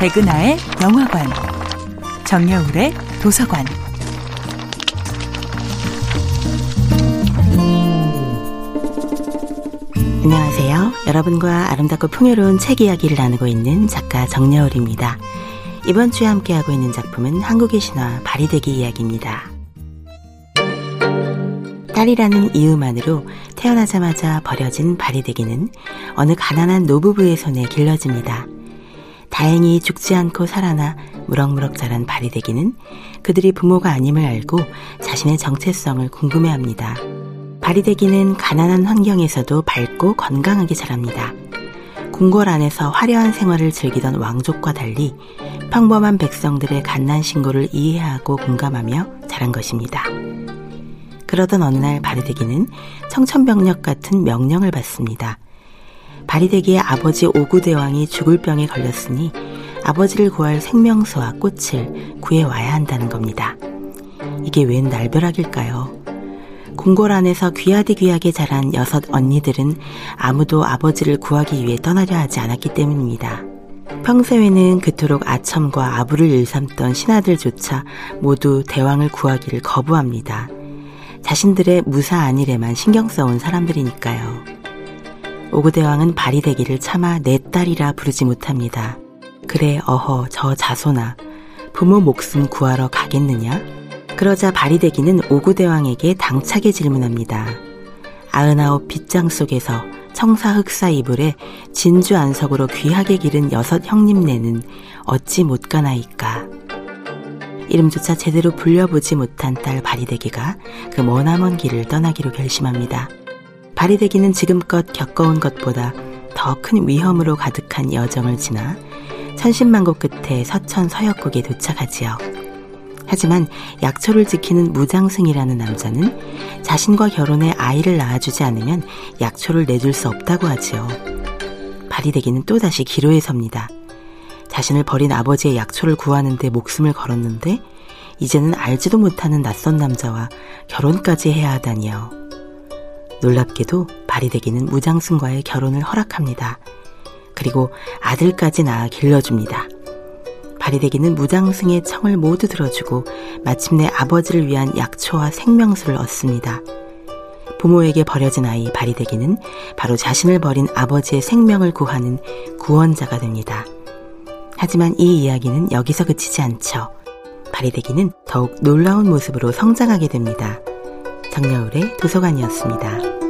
백은하의 영화관, 정여울의 도서관. 안녕하세요. 여러분과 아름답고 풍요로운 책 이야기를 나누고 있는 작가 정여울입니다. 이번 주에 함께하고 있는 작품은 한국의 신화 바리대기 이야기입니다. 딸이라는 이유만으로 태어나자마자 버려진 바리대기는 어느 가난한 노부부의 손에 길러집니다. 다행히 죽지 않고 살아나 무럭무럭 자란 바리대기는 그들이 부모가 아님을 알고 자신의 정체성을 궁금해합니다. 바리대기는 가난한 환경에서도 밝고 건강하게 자랍니다. 궁궐 안에서 화려한 생활을 즐기던 왕족과 달리 평범한 백성들의 갓난 신고를 이해하고 공감하며 자란 것입니다. 그러던 어느 날 바리대기는 청천벽력 같은 명령을 받습니다. 바리대기의 아버지 오구대왕이 죽을 병에 걸렸으니 아버지를 구할 생명수와 꽃을 구해와야 한다는 겁니다. 이게 웬 날벼락일까요? 궁궐 안에서 귀하디 귀하게 자란 여섯 언니들은 아무도 아버지를 구하기 위해 떠나려 하지 않았기 때문입니다. 평소에는 그토록 아첨과 아부를 일삼던 신하들조차 모두 대왕을 구하기를 거부합니다. 자신들의 무사 안일에만 신경 써온 사람들이니까요. 오구대왕은 바리대기를 차마 내 딸이라 부르지 못합니다. 그래 어허 저 자손아 부모 목숨 구하러 가겠느냐? 그러자 바리대기는 오구대왕에게 당차게 질문합니다. 아흔아홉 빗장 속에서 청사 흑사 이불에 진주 안석으로 귀하게 기른 여섯 형님네는 어찌 못 가나이까? 이름조차 제대로 불려보지 못한 딸 바리대기가 그 머나먼 길을 떠나기로 결심합니다. 바리대기는 지금껏 겪어온 것보다 더 큰 위험으로 가득한 여정을 지나 천신만고 끝에 서천 서역국에 도착하지요. 하지만 약초를 지키는 무장승이라는 남자는 자신과 결혼해 아이를 낳아주지 않으면 약초를 내줄 수 없다고 하지요. 바리대기는 또다시 기로에 섭니다. 자신을 버린 아버지의 약초를 구하는데 목숨을 걸었는데 이제는 알지도 못하는 낯선 남자와 결혼까지 해야 하다니요. 놀랍게도 바리대기는 무장승과의 결혼을 허락합니다. 그리고 아들까지 낳아 길러줍니다. 바리대기는 무장승의 청을 모두 들어주고 마침내 아버지를 위한 약초와 생명수를 얻습니다. 부모에게 버려진 아이 바리대기는 바로 자신을 버린 아버지의 생명을 구하는 구원자가 됩니다. 하지만 이 이야기는 여기서 그치지 않죠. 바리대기는 더욱 놀라운 모습으로 성장하게 됩니다. 정여울의 도서관이었습니다.